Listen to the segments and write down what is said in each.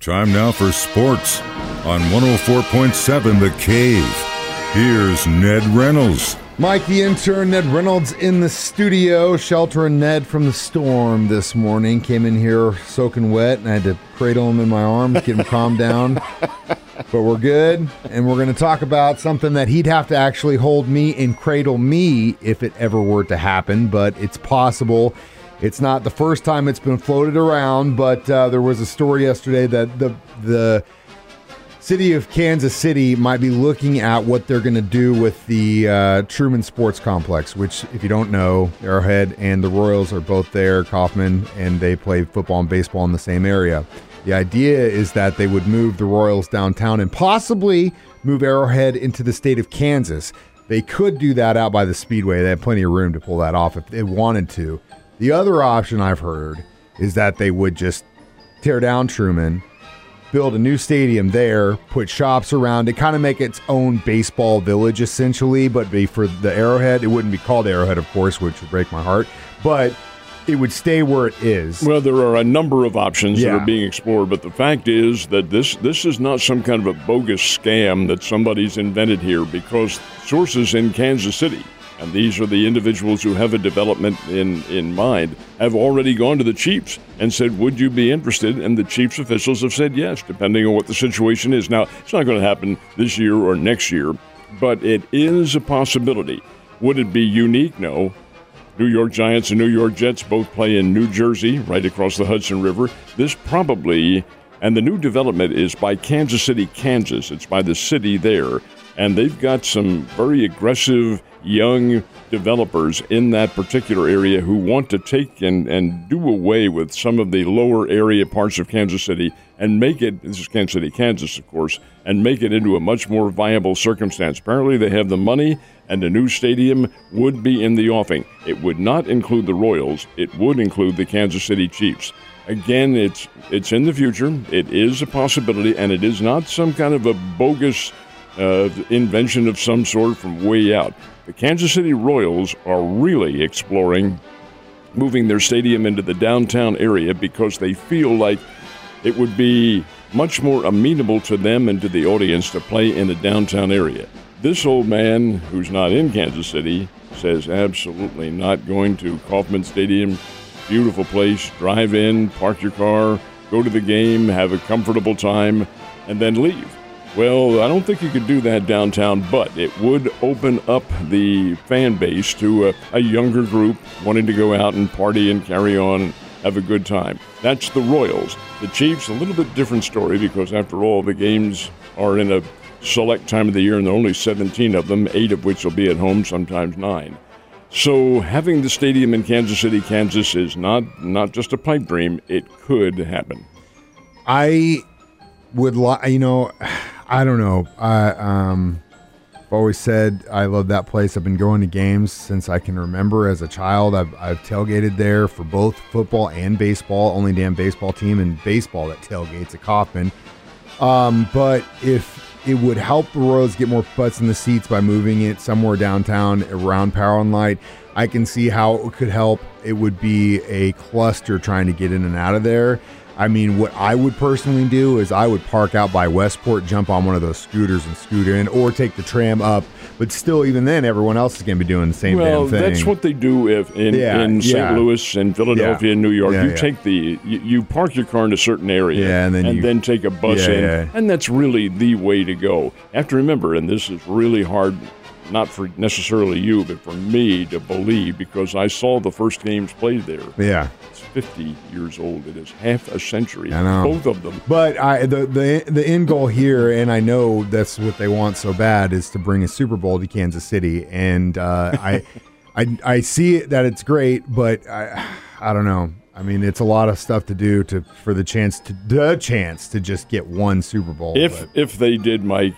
Time now for sports on 104.7 The Cave. Here's Ned Reynolds. Mike, the intern, Ned Reynolds in the studio, sheltering Ned from the storm this morning. Came in here soaking wet, and I had to cradle him in my arms, get him calmed down. But we're good, and we're going to talk about something that he'd have to actually hold me and cradle me if it ever were to happen, but it's possible. It's not the first time it's been floated around, but uh, there was a story yesterday that the the city of Kansas City might be looking at what they're going to do with the uh, Truman Sports Complex, which, if you don't know, Arrowhead and the Royals are both there, Kauffman, and they play football and baseball in the same area. The idea is that they would move the Royals downtown and possibly move Arrowhead into the state of Kansas. They could do that out by the Speedway. They have plenty of room to pull that off if they wanted to. The other option I've heard is that they would just tear down Truman, build a new stadium there, put shops around it, kind of make its own baseball village essentially, but be for the Arrowhead. It wouldn't be called Arrowhead, of course, which would break my heart, but it would stay where it is. Well, there are a number of options Yeah. that are being explored, but the fact is that this this is not some kind of a bogus scam that somebody's invented here because sources in Kansas City, and these are the individuals who have a development in, in mind, have already gone to the Chiefs and said, Would you be interested? And the Chiefs officials have said yes, depending on what the situation is. Now, it's not going to happen this year or next year, but it is a possibility. Would it be unique? No. New York Giants and New York Jets both play in New Jersey, right across the Hudson River. This probably, and the new development is by Kansas City, Kansas. It's by the city there. And they've got some very aggressive young developers in that particular area who want to take and, and do away with some of the lower area parts of Kansas City and make it, this is Kansas City, Kansas, of course, and make it into a much more viable circumstance. Apparently, they have the money, and a new stadium would be in the offing. It would not include the Royals, it would include the Kansas City Chiefs. Again, it's it's in the future. It is a possibility, and it is not some kind of a bogus uh, invention of some sort from way out. The Kansas City Royals are really exploring moving their stadium into the downtown area because they feel like it would be much more amenable to them and to the audience to play in the downtown area. This old man, who's not in Kansas City, says absolutely not going to Kauffman Stadium. Beautiful place. Drive in, park your car, go to the game, have a comfortable time, and then leave. Well, I don't think you could do that downtown, but it would open up the fan base to a, a younger group wanting to go out and party and carry on and have a good time. That's the Royals. The Chiefs, a little bit different story because, after all, the games are in a select time of the year and there are only 17 of them, eight of which will be at home, sometimes nine. So having the stadium in Kansas City, Kansas is not not just a pipe dream. It could happen. I would like, you know, I don't know. I um, I've always said I love that place. I've been going to games since I can remember as a child. I've, I've tailgated there for both football and baseball. Only damn baseball team in baseball that tailgates at Kauffman. Um, but if it would help the Royals get more butts in the seats by moving it somewhere downtown around Power and Light, I can see how it could help. It would be a cluster trying to get in and out of there. I mean, what I would personally do is I would park out by Westport, jump on one of those scooters and scooter in, or take the tram up. But still, even then, everyone else is going to be doing the same Well, damn thing. that's what they do if in, Yeah, in St. yeah. Louis and Philadelphia Yeah. and New York. You take the you, you park your car in a certain area, Yeah, and then you- take a bus in, and that's really the way to go. Have to remember, and this is really hard, not for necessarily you, but for me to believe because I saw the first games played there. yeah. It's 50 years old. It is half a century. I know. Both of them. But I the the the end goal here, and I know that's what they want so bad, is to bring a Super Bowl to Kansas City. And uh, I, I I see it that it's great, but I I don't know. I mean, it's a lot of stuff to do to for the chance to the chance to just get one Super Bowl. If but- if they did, Mike,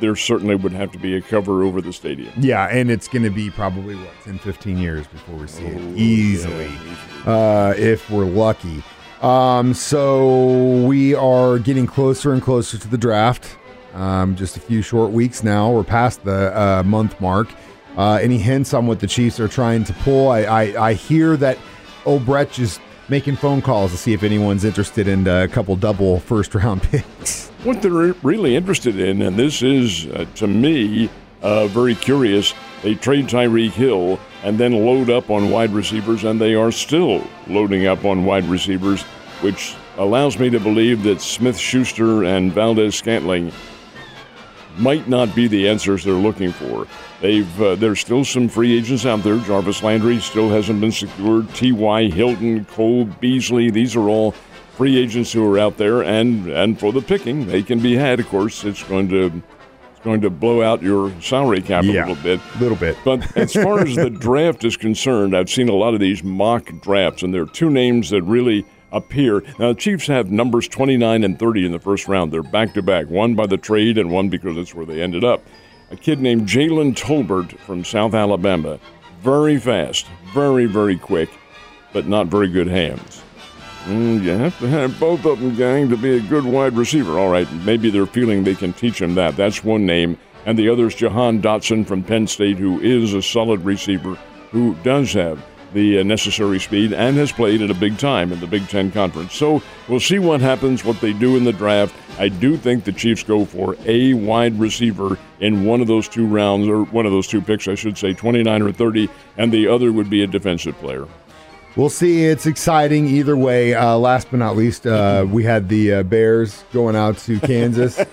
there certainly would have to be a cover over the stadium. yeah, and it's going to be probably what 10, 15 years before we see it Oh, easily. yeah, uh, if we're lucky. Um, so we are getting closer and closer to the draft. Um, just a few short weeks now. We're past the uh, month mark. Uh, any hints on what the Chiefs are trying to pull? I, I, I hear that Obrecht is making phone calls to see if anyone's interested in uh, a couple double first round picks. What they're really interested in, and this is uh, to me uh, very curious, they trade Tyreek Hill and then load up on wide receivers, and they are still loading up on wide receivers, which allows me to believe that Smith Schuster and Valdes Scantling might not be the answers they're looking for. They've uh, there's still some free agents out there. Jarvis Landry still hasn't been secured. T.Y. Hilton, Cole Beasley, these are all free agents who are out there, and and for the picking, they can be had. Of course, it's going to it's going to blow out your salary cap Yeah. a little bit. little bit. But as far as the draft is concerned, I've seen a lot of these mock drafts, and there are two names that really appear. Now, the Chiefs have numbers 29 and 30 in the first round. They're back to back, one by the trade and one because that's where they ended up. A kid named Jalen Tolbert from South Alabama. Very fast, very, very quick, but not very good hands. Mm, you have to have both of them, gang, to be a good wide receiver. All right, maybe they're feeling they can teach him that. That's one name. And the other is Jahan Dotson from Penn State, who is a solid receiver, who does have the uh, necessary speed and has played at a big time in the Big Ten Conference. So we'll see what happens, what they do in the draft. I do think the Chiefs go for a wide receiver in one of those two rounds, or one of those two picks, I should say, 29 or 30, and the other would be a defensive player. We'll see. It's exciting either way. Uh, last but not least, uh, we had the uh, Bears going out to Kansas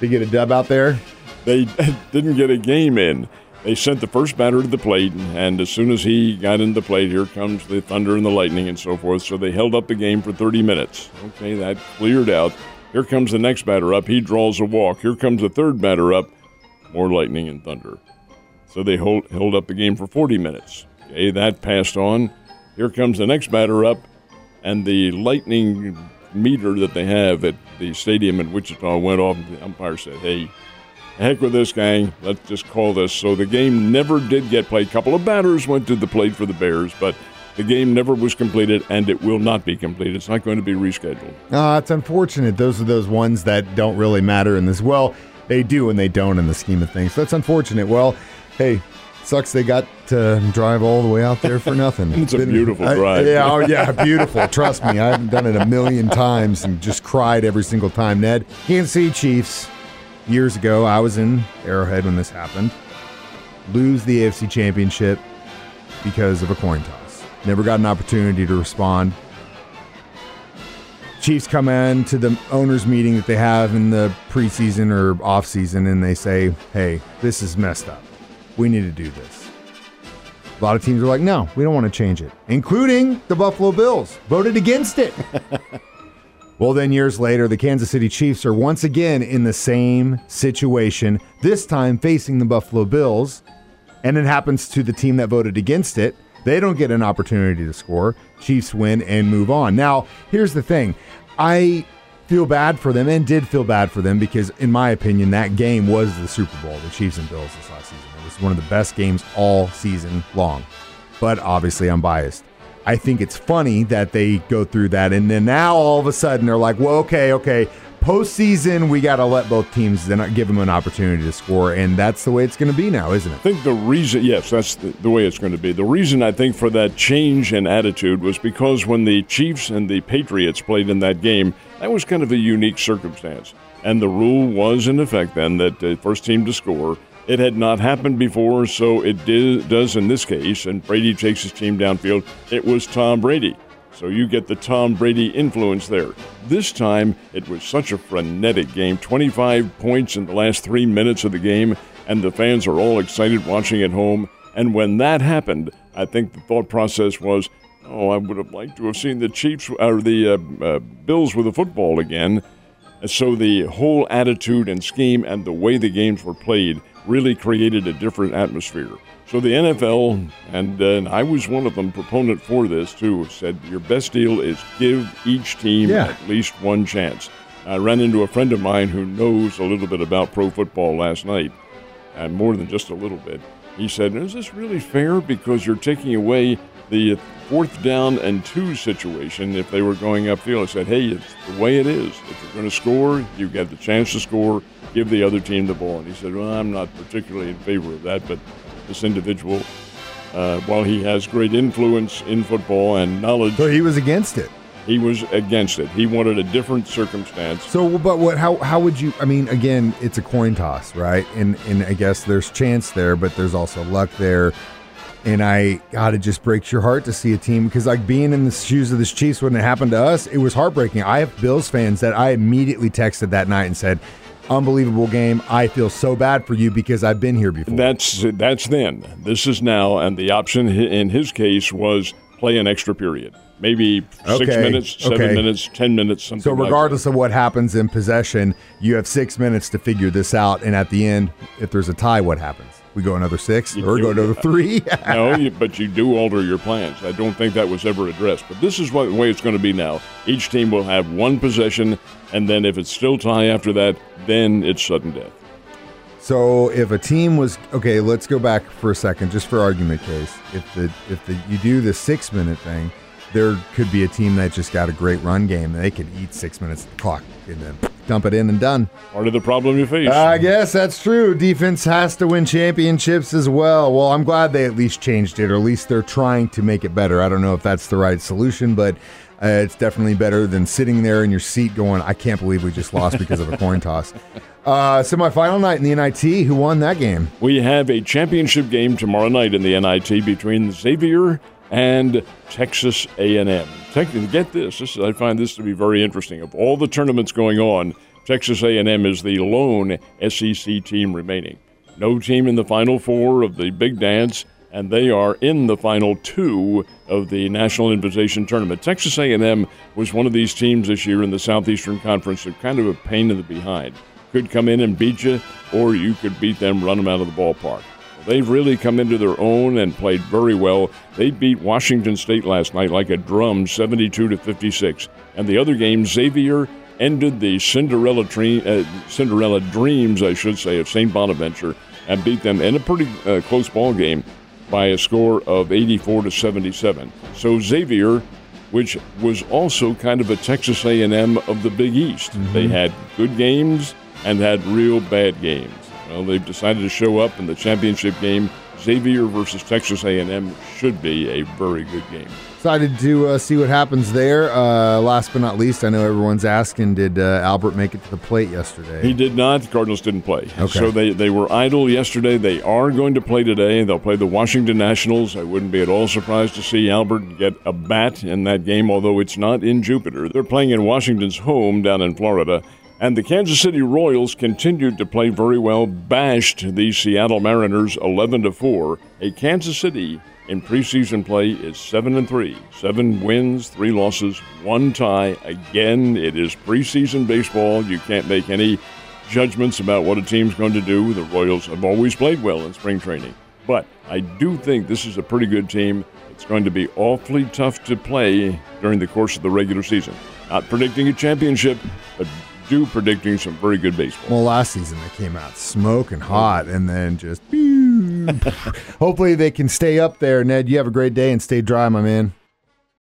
to get a dub out there. they didn't get a game in. They sent the first batter to the plate, and as soon as he got into the plate, here comes the thunder and the lightning and so forth. So they held up the game for 30 minutes. Okay, that cleared out. Here comes the next batter up. He draws a walk. Here comes the third batter up. More lightning and thunder. So they hold, held up the game for 40 minutes. Okay, that passed on. Here comes the next batter up, and the lightning meter that they have at the stadium in Wichita went off. The umpire said, "Hey, heck with this gang. Let's just call this." So the game never did get played. A couple of batters went to the plate for the Bears, but the game never was completed, and it will not be completed. It's not going to be rescheduled. Uh, it's unfortunate. Those are those ones that don't really matter in this. Well, they do and they don't in the scheme of things. So that's unfortunate. Well, hey, sucks they got to drive all the way out there for nothing. It's a Been- beautiful I- drive. yeah, oh yeah, beautiful. Trust me, I haven't done it a million times and just cried every single time. Ned, Kansas City Chiefs. Years ago, I was in Arrowhead when this happened. Lose the AFC Championship because of a coin toss. Never got an opportunity to respond. Chiefs come in to the owners meeting that they have in the preseason or offseason and they say, hey, this is messed up. We need to do this. A lot of teams are like, no, we don't want to change it, including the Buffalo Bills, voted against it. well, then years later, the Kansas City Chiefs are once again in the same situation, this time facing the Buffalo Bills, and it happens to the team that voted against it. They don't get an opportunity to score. Chiefs win and move on. Now, here's the thing I feel bad for them and did feel bad for them because, in my opinion, that game was the Super Bowl, the Chiefs and Bills this last season. It was one of the best games all season long. But obviously, I'm biased. I think it's funny that they go through that, and then now all of a sudden they're like, well, okay, okay. Postseason, we got to let both teams then give them an opportunity to score, and that's the way it's going to be now, isn't it? I think the reason, yes, that's the, the way it's going to be. The reason I think for that change in attitude was because when the Chiefs and the Patriots played in that game, that was kind of a unique circumstance. And the rule was in effect then that the first team to score. It had not happened before, so it did, does in this case. And Brady takes his team downfield. It was Tom Brady. So you get the Tom Brady influence there. This time, it was such a frenetic game 25 points in the last three minutes of the game, and the fans are all excited watching at home. And when that happened, I think the thought process was, oh, I would have liked to have seen the Chiefs or the uh, uh, Bills with the football again. So the whole attitude and scheme and the way the games were played really created a different atmosphere. So the NFL, and, uh, and I was one of them, proponent for this too, said your best deal is give each team Yeah. at least one chance. I ran into a friend of mine who knows a little bit about pro football last night, and more than just a little bit. He said, Is this really fair? Because you're taking away the fourth down and two situation if they were going upfield. I said, Hey, it's the way it is. If you're going to score, you've got the chance to score, give the other team the ball. And he said, Well, I'm not particularly in favor of that, but this individual Uh, while he has great influence in football and knowledge, So he was against it. he was against it. He wanted a different circumstance. So, but what? How? How would you? I mean, again, it's a coin toss, right? And and I guess there's chance there, but there's also luck there. And I God, it just breaks your heart to see a team because like being in the shoes of the Chiefs when it happened to us, it was heartbreaking. I have Bills fans that I immediately texted that night and said, "Unbelievable game. I feel so bad for you because I've been here before." That's that's then. This is now, and the option in his case was play an extra period, maybe six Okay, minutes, seven okay. minutes, ten minutes, something. So like regardless of what happens in possession, you have six minutes to figure this out. And at the end, if there's a tie, what happens? We go another six You or do- go to three? no, you, but you do alter your plans. I don't think that was ever addressed. But this is what the way it's going to be now. Each team will have one possession, and then if it's still tie after that, then it's sudden death. So if a team was okay, let's go back for a second, just for argument case. If the if the you do the six minute thing, there could be a team that just got a great run game and they could eat six minutes of the clock and then dump it in and done. Part of the problem you face. I guess that's true. Defense has to win championships as well. Well, I'm glad they at least changed it, or at least they're trying to make it better. I don't know if that's the right solution, but uh, it's definitely better than sitting there in your seat going, I can't believe we just lost because of a coin toss. Uh, semifinal night in the NIT. Who won that game? We have a championship game tomorrow night in the NIT between Xavier and Texas A&M. Get this, this I find this to be very interesting. Of all the tournaments going on, Texas A&M is the lone SEC team remaining. No team in the final four of the Big Dance, and they are in the final two of the National Invitation Tournament. Texas A&M was one of these teams this year in the Southeastern Conference, that kind of a pain in the behind. Could come in and beat you, or you could beat them, run them out of the ballpark. They've really come into their own and played very well. They beat Washington State last night like a drum, 72 to 56. And the other game, Xavier ended the Cinderella, tre- uh, Cinderella dreams, I should say, of St. Bonaventure and beat them in a pretty uh, close ball game by a score of 84 to 77. So Xavier, which was also kind of a Texas A&M of the Big East, they had good games and had real bad games. Well, they've decided to show up in the championship game. Xavier versus Texas A&M should be a very good game. Excited to uh, see what happens there. Uh, last but not least, I know everyone's asking, did uh, Albert make it to the plate yesterday? He did not. The Cardinals didn't play. Okay. So they, they were idle yesterday. They are going to play today. They'll play the Washington Nationals. I wouldn't be at all surprised to see Albert get a bat in that game, although it's not in Jupiter. They're playing in Washington's home down in Florida. And the Kansas City Royals continued to play very well, bashed the Seattle Mariners 11 to 4. A Kansas City in preseason play is 7 and 3. 7 wins, 3 losses, 1 tie. Again, it is preseason baseball. You can't make any judgments about what a team's going to do. The Royals have always played well in spring training. But I do think this is a pretty good team. It's going to be awfully tough to play during the course of the regular season. Not predicting a championship, but do predicting some very good baseball. Well, last season they came out smoking hot and then just. Hopefully they can stay up there. Ned, you have a great day and stay dry, my man.